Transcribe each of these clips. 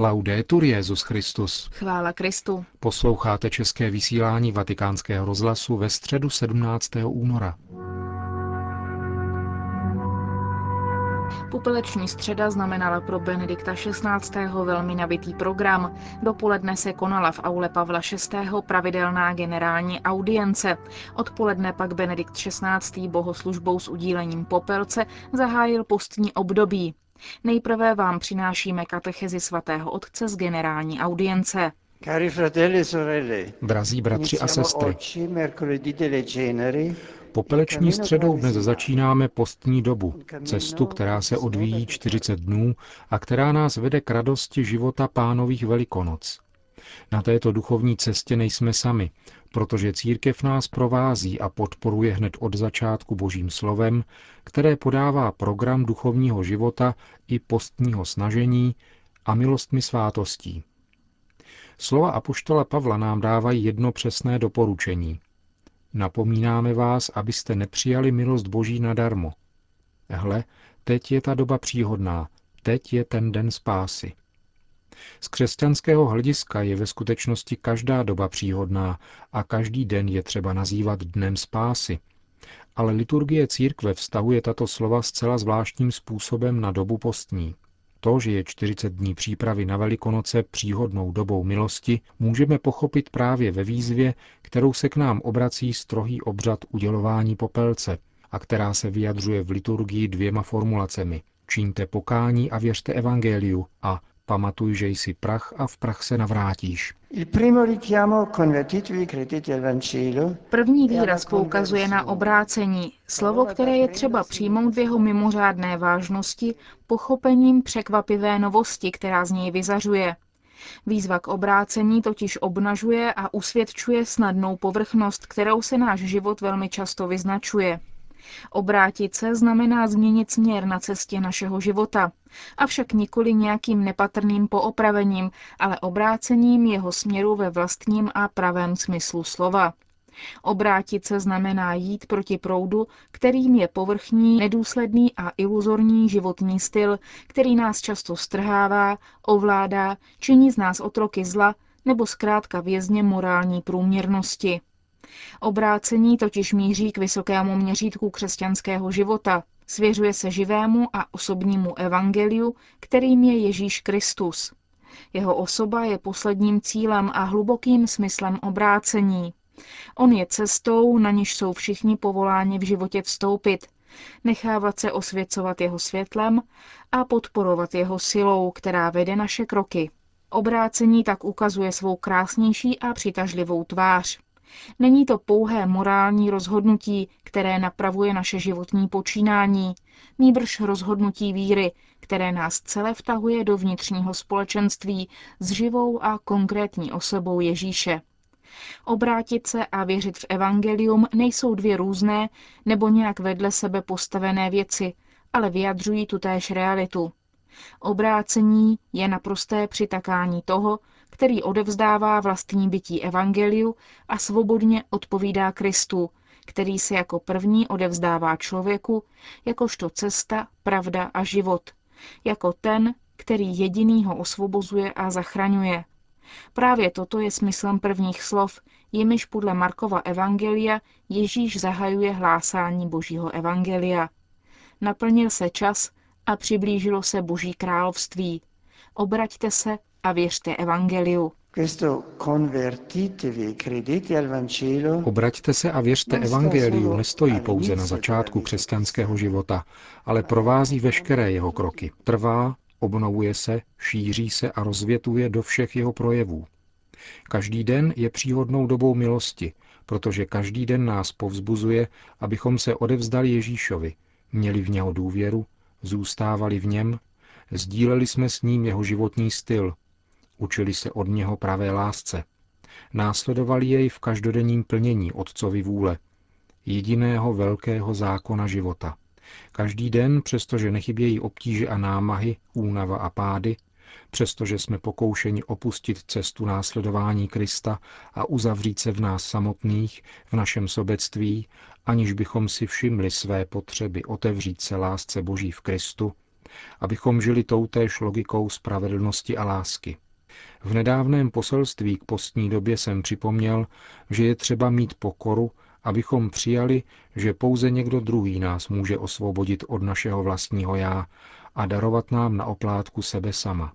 Laudetur Jezus Christus. Chvála Kristu. Posloucháte české vysílání Vatikánského rozhlasu ve středu 17. února. Popeleční středa znamenala pro Benedikta XVI. velmi nabitý program. Dopoledne se konala v aule Pavla VI. pravidelná generální audience. Odpoledne pak Benedikt XVI. bohoslužbou s udílením popelce zahájil postní období. Nejprve vám přinášíme katechezi svatého otce z generální audience. Cari fratelli e sorelle, Drazí bratři a sestry, popeleční středou dnes začínáme postní dobu, cestu, která se odvíjí 40 dnů a která nás vede k radosti života pánových velikonoc. Na této duchovní cestě nejsme sami, protože církev nás provází a podporuje hned od začátku božím slovem, které podává program duchovního života i postního snažení a milostmi svátostí. Slova apoštola Pavla nám dávají jedno přesné doporučení. Napomínáme vás, abyste nepřijali milost Boží nadarmo. Hle, teď je ta doba příhodná, teď je ten den spásy. Z křesťanského hlediska je ve skutečnosti každá doba příhodná a každý den je třeba nazývat dnem spásy. Ale liturgie církve vztahuje tato slova zcela zvláštním způsobem na dobu postní. To, že je 40 dní přípravy na Velikonoce příhodnou dobou milosti, můžeme pochopit právě ve výzvě, kterou se k nám obrací strohý obřad udělování popelce a která se vyjadřuje v liturgii dvěma formulacemi. Čiňte pokání a věřte evangeliu a pamatuj, že jsi prach a v prach se navrátíš. Il primo richiamo convertitevi credete al Vangelo První výraz poukazuje na obrácení, slovo, které je třeba přijmout v jeho mimořádné vážnosti, pochopením překvapivé novosti, která z něj vyzařuje. Výzva k obrácení totiž obnažuje a usvědčuje snadnou povrchnost, kterou se náš život velmi často vyznačuje. Obrátit se znamená změnit směr na cestě našeho života, avšak nikoli nějakým nepatrným poopravením, ale obrácením jeho směru ve vlastním a pravém smyslu slova. Obrátit se znamená jít proti proudu, kterým je povrchní, nedůsledný a iluzorní životní styl, který nás často strhává, ovládá, činí z nás otroky zla nebo zkrátka vězně morální průměrnosti. Obrácení totiž míří k vysokému měřítku křesťanského života. Svěřuje se živému a osobnímu evangeliu, kterým je Ježíš Kristus. Jeho osoba je posledním cílem a hlubokým smyslem obrácení. On je cestou, na níž jsou všichni povoláni v životě vstoupit, nechávat se osvěcovat jeho světlem a podporovat jeho silou, která vede naše kroky. Obrácení tak ukazuje svou krásnější a přitažlivou tvář. Není to pouhé morální rozhodnutí, které napravuje naše životní počínání, nýbrž rozhodnutí víry, které nás celé vtahuje do vnitřního společenství s živou a konkrétní osobou Ježíše. Obrátit se a věřit v evangelium nejsou dvě různé nebo nějak vedle sebe postavené věci, ale vyjadřují tutéž realitu. Obrácení je naprosté přitakání toho, který odevzdává vlastní bytí evangeliu a svobodně odpovídá Kristu, který se jako první odevzdává člověku, jakožto cesta, pravda a život, jako ten, který jediný ho osvobozuje a zachraňuje. Právě toto je smyslem prvních slov, jimiž podle Markova evangelia Ježíš zahajuje hlásání Božího evangelia. Naplnil se čas a přiblížilo se Boží království. Obraťte se a věřte evangeliu. Questo convertitevi credete al Vangelo Obraťte se a věřte evangeliu nestojí pouze na začátku křesťanského života, ale provází veškeré jeho kroky. Trvá, obnovuje se, šíří se a rozvětuje do všech jeho projevů. Každý den je příhodnou dobou milosti, protože každý den nás povzbuzuje, abychom se odevzdali Ježíšovi, měli v něho důvěru, zůstávali v něm, sdíleli jsme s ním jeho životní styl, učili se od něho pravé lásce, následovali jej v každodenním plnění Otcovi vůle, jediného velkého zákona života. Každý den, přestože nechybějí obtíže a námahy, únava a pády, přestože jsme pokoušeni opustit cestu následování Krista a uzavřít se v nás samotných, v našem sobectví, aniž bychom si všimli své potřeby otevřít se lásce Boží v Kristu, abychom žili toutéž logikou spravedlnosti a lásky. V nedávném poselství k postní době jsem připomněl, že je třeba mít pokoru, abychom přijali, že pouze někdo druhý nás může osvobodit od našeho vlastního já a darovat nám na oplátku sebe sama.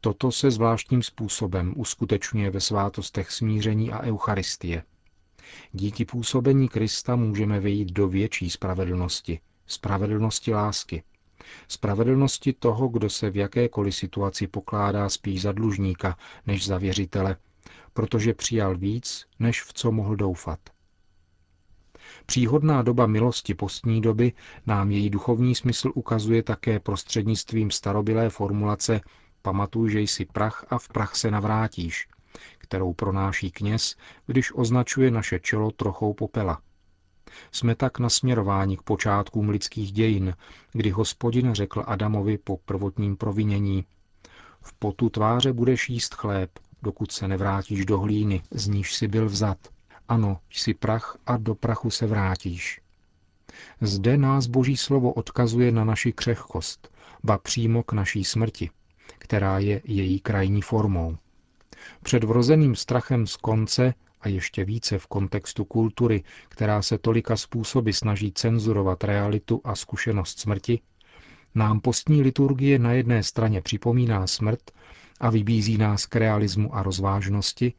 Toto se zvláštním způsobem uskutečňuje ve svátostech smíření a eucharistie. Díky působení Krista můžeme vejít do větší spravedlnosti, spravedlnosti lásky, spravedlnosti toho, kdo se v jakékoliv situaci pokládá spíš za dlužníka než za věřitele, protože přijal víc, než v co mohl doufat. Příhodná doba milosti postní doby nám její duchovní smysl ukazuje také prostřednictvím starobilé formulace Pamatuj, že jsi prach a v prach se navrátíš, kterou pronáší kněz, když označuje naše čelo trochou popela. Jsme tak nasměrováni k počátkům lidských dějin, kdy hospodin řekl Adamovi po prvotním provinění V potu tváře budeš jíst chléb, dokud se nevrátíš do hlíny, z níž si byl vzat. Ano, jsi prach a do prachu se vrátíš. Zde nás Boží slovo odkazuje na naši křehkost, ba přímo k naší smrti, která je její krajní formou. Před vrozeným strachem z konce a ještě více v kontextu kultury, která se tolika způsoby snaží cenzurovat realitu a zkušenost smrti, nám postní liturgie na jedné straně připomíná smrt a vybízí nás k realismu a rozvážnosti,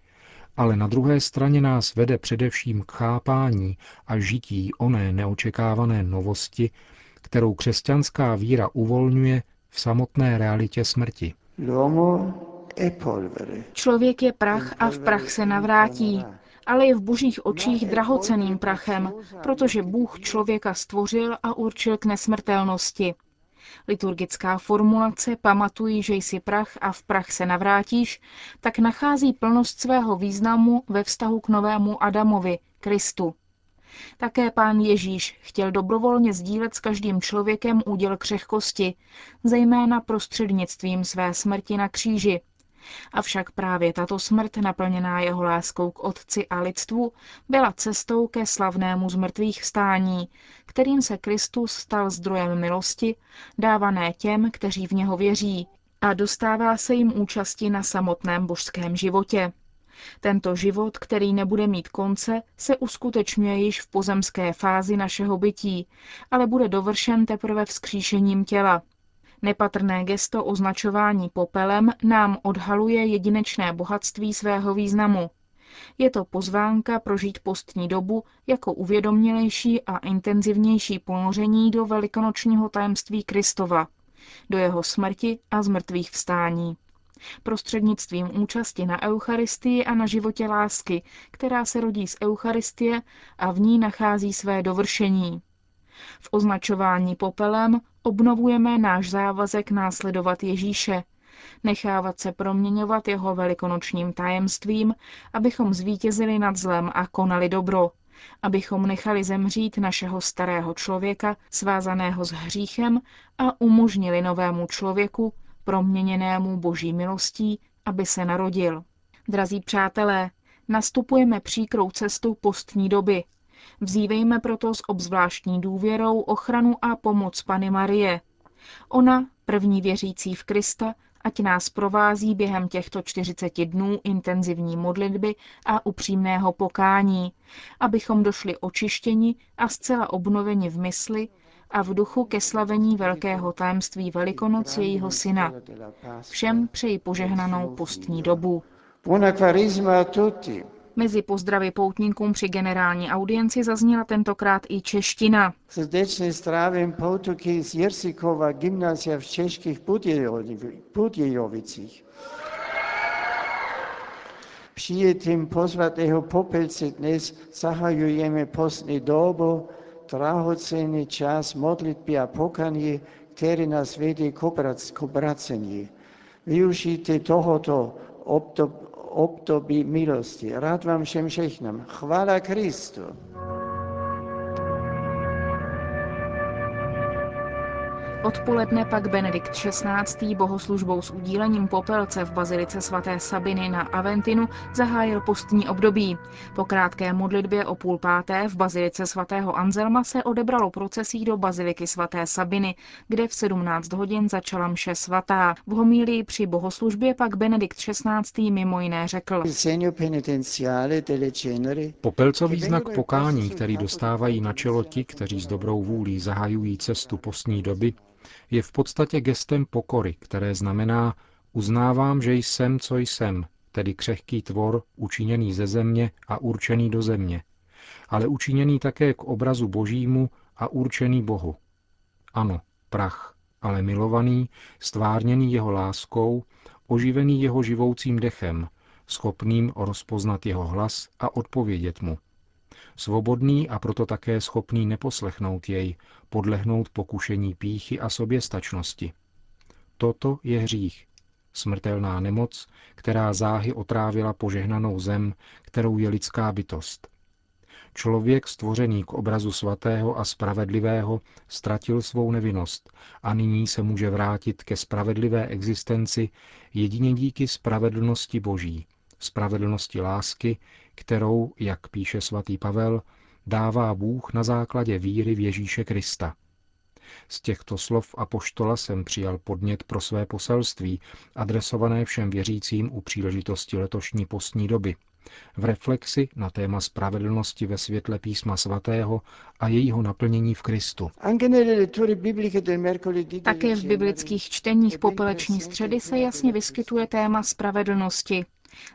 ale na druhé straně nás vede především k chápání a žití oné neočekávané novosti, kterou křesťanská víra uvolňuje v samotné realitě smrti. Člověk je prach a v prach se navrátí, ale je v božích očích drahoceným prachem, protože Bůh člověka stvořil a určil k nesmrtelnosti. Liturgická formulace pamatují, že jsi prach a v prach se navrátíš, tak nachází plnost svého významu ve vztahu k novému Adamovi, Kristu. Také pán Ježíš chtěl dobrovolně sdílet s každým člověkem úděl křehkosti, zejména prostřednictvím své smrti na kříži. Avšak právě tato smrt, naplněná jeho láskou k otci a lidstvu, byla cestou ke slavnému zmrtvých vstání, kterým se Kristus stal zdrojem milosti, dávané těm, kteří v něho věří, a dostává se jim účasti na samotném božském životě. Tento život, který nebude mít konce, se uskutečňuje již v pozemské fázi našeho bytí, ale bude dovršen teprve vzkříšením těla. Nepatrné gesto označování popelem nám odhaluje jedinečné bohatství svého významu. Je to pozvánka prožít postní dobu jako uvědomělejší a intenzivnější ponoření do velikonočního tajemství Kristova, do jeho smrti a zmrtvých vstání. Prostřednictvím účasti na Eucharistii a na životě lásky, která se rodí z Eucharistie a v ní nachází své dovršení. V označování popelem obnovujeme náš závazek následovat Ježíše, nechávat se proměňovat jeho velikonočním tajemstvím, abychom zvítězili nad zlem a konali dobro, abychom nechali zemřít našeho starého člověka, svázaného s hříchem, a umožnili novému člověku, proměněnému boží milostí, aby se narodil. Drazí přátelé, nastupujeme příkrou cestu postní doby, Vzívejme proto s obzvláštní důvěrou ochranu a pomoc Pany Marie. Ona, první věřící v Krista, ať nás provází během těchto 40 dnů intenzivní modlitby a upřímného pokání, abychom došli očištěni a zcela obnoveni v mysli a v duchu ke slavení velkého tajemství Velikonoc jejího syna. Všem přeji požehnanou postní dobu. Buona quarisma a tutti. Mezi pozdravy poutníkům při generální audienci zazněla tentokrát i čeština. Srdečně zdravím poutníky z Jersikova gymnázia v Češkých Budějovicích. Přijetím pozvatého popelce dnes zahajujeme postní dobu, drahocenný čas modlitby a pokaní, který nás vede k obracení. Využijte tohoto období období milosti. Rád vám všem všechnám. Chvála Kristu. Odpoledne pak Benedikt XVI. bohoslužbou s udílením popelce v bazilice svaté Sabiny na Aventinu zahájil postní období. Po krátké modlitbě o půl páté v bazilice svatého Anzelma se odebralo procesí do baziliky svaté Sabiny, kde v 17 hodin začala mše svatá. V homílii při bohoslužbě pak Benedikt XVI. mimo jiné řekl. Popelcový znak pokání, který dostávají na čelo ti, kteří s dobrou vůlí zahajují cestu postní doby, je v podstatě gestem pokory, které znamená uznávám, že jsem, co jsem, tedy křehký tvor, učiněný ze země a určený do země, ale učiněný také k obrazu božímu a určený Bohu. Ano, prach, ale milovaný, stvárněný jeho láskou, oživený jeho živoucím dechem, schopným rozpoznat jeho hlas a odpovědět mu – svobodný a proto také schopný neposlechnout jej, podlehnout pokušení píchy a soběstačnosti. Toto je hřích, smrtelná nemoc, která záhy otrávila požehnanou zem, kterou je lidská bytost. Člověk stvořený k obrazu svatého a spravedlivého ztratil svou nevinnost a nyní se může vrátit ke spravedlivé existenci jedině díky spravedlnosti Boží, spravedlnosti lásky, kterou, jak píše svatý Pavel, dává Bůh na základě víry v Ježíše Krista. Z těchto slov apoštola jsem přijal podnět pro své poselství, adresované všem věřícím u příležitosti letošní postní doby, v reflexi na téma spravedlnosti ve světle písma svatého a jejího naplnění v Kristu. Také v biblických čteních popeleční středy se jasně vyskytuje téma spravedlnosti,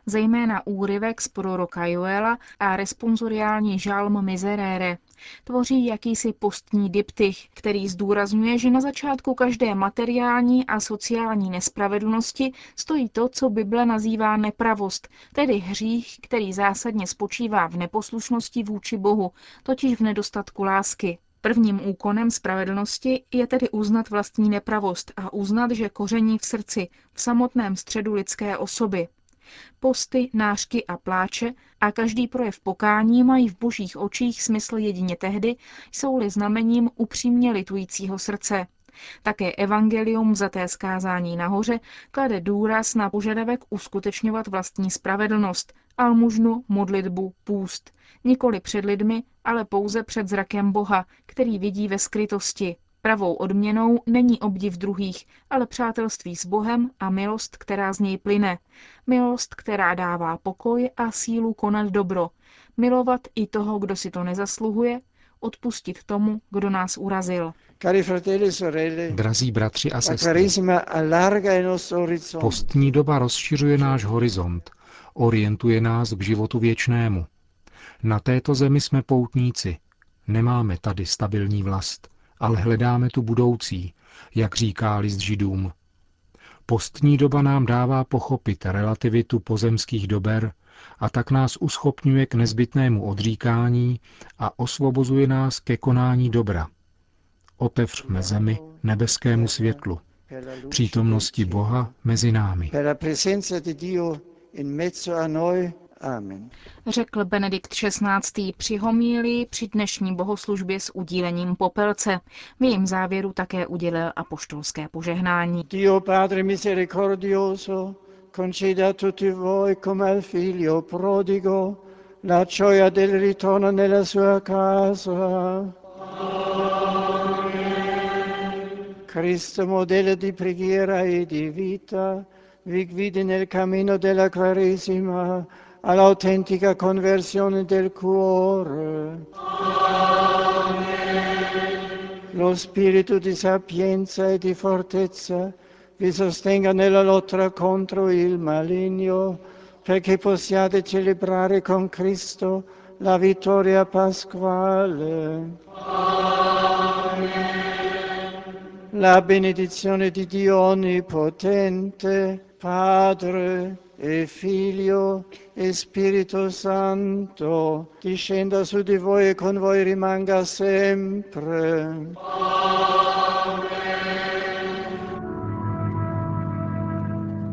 zejména úryvek z proroka Joela a responsoriální žalm Miserere. Tvoří jakýsi postní diptych, který zdůrazňuje, že na začátku každé materiální a sociální nespravedlnosti stojí to, co Bible nazývá nepravost, tedy hřích, který zásadně spočívá v neposlušnosti vůči Bohu, totiž v nedostatku lásky. Prvním úkonem spravedlnosti je tedy uznat vlastní nepravost a uznat, že koření v srdci, v samotném středu lidské osoby. Posty, nářky a pláče a každý projev pokání mají v božích očích smysl jedině tehdy, jsou-li znamením upřímně litujícího srdce. Také evangelium za té skázání nahoře klade důraz na požadavek uskutečňovat vlastní spravedlnost, almužnu, modlitbu, půst. Nikoli před lidmi, ale pouze před zrakem Boha, který vidí ve skrytosti. Pravou odměnou není obdiv druhých, ale přátelství s Bohem a milost, která z něj plyne. Milost, která dává pokoj a sílu konat dobro. Milovat i toho, kdo si to nezasluhuje, odpustit tomu, kdo nás urazil. Drazí bratři a sestry, postní doba rozšiřuje náš horizont, orientuje nás k životu věčnému. Na této zemi jsme poutníci, nemáme tady stabilní vlast ale hledáme tu budoucí, jak říká list židům. Postní doba nám dává pochopit relativitu pozemských dober a tak nás uschopňuje k nezbytnému odříkání a osvobozuje nás ke konání dobra. Otevřme zemi nebeskému světlu, přítomnosti Boha mezi námi. Amen. Řekl Benedikt XVI. při homílii při dnešní bohoslužbě s udílením popelce. V jejím závěru také udělil apoštolské požehnání. Dio Padre misericordioso, conceda a tutti voi come al figlio prodigo la gioia del ritorno nella sua casa. Cristo modello di preghiera e di vita, vi guidi nel cammino della Quaresima, all'autentica conversione del cuore. Lo spirito di sapienza e di fortezza vi sostenga nella lotta contro il maligno, perché possiate celebrare con Cristo la vittoria pasquale. Amen. La benedizione di Dio Onnipotente, Padre, e Figlio e Spirito Santo, discenda su di voi e con voi rimanga sempre.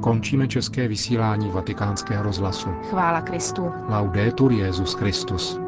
Končíme české vysílání vatikánského rozhlasu. Chvála Kristu. Laudetur Jezus Christus.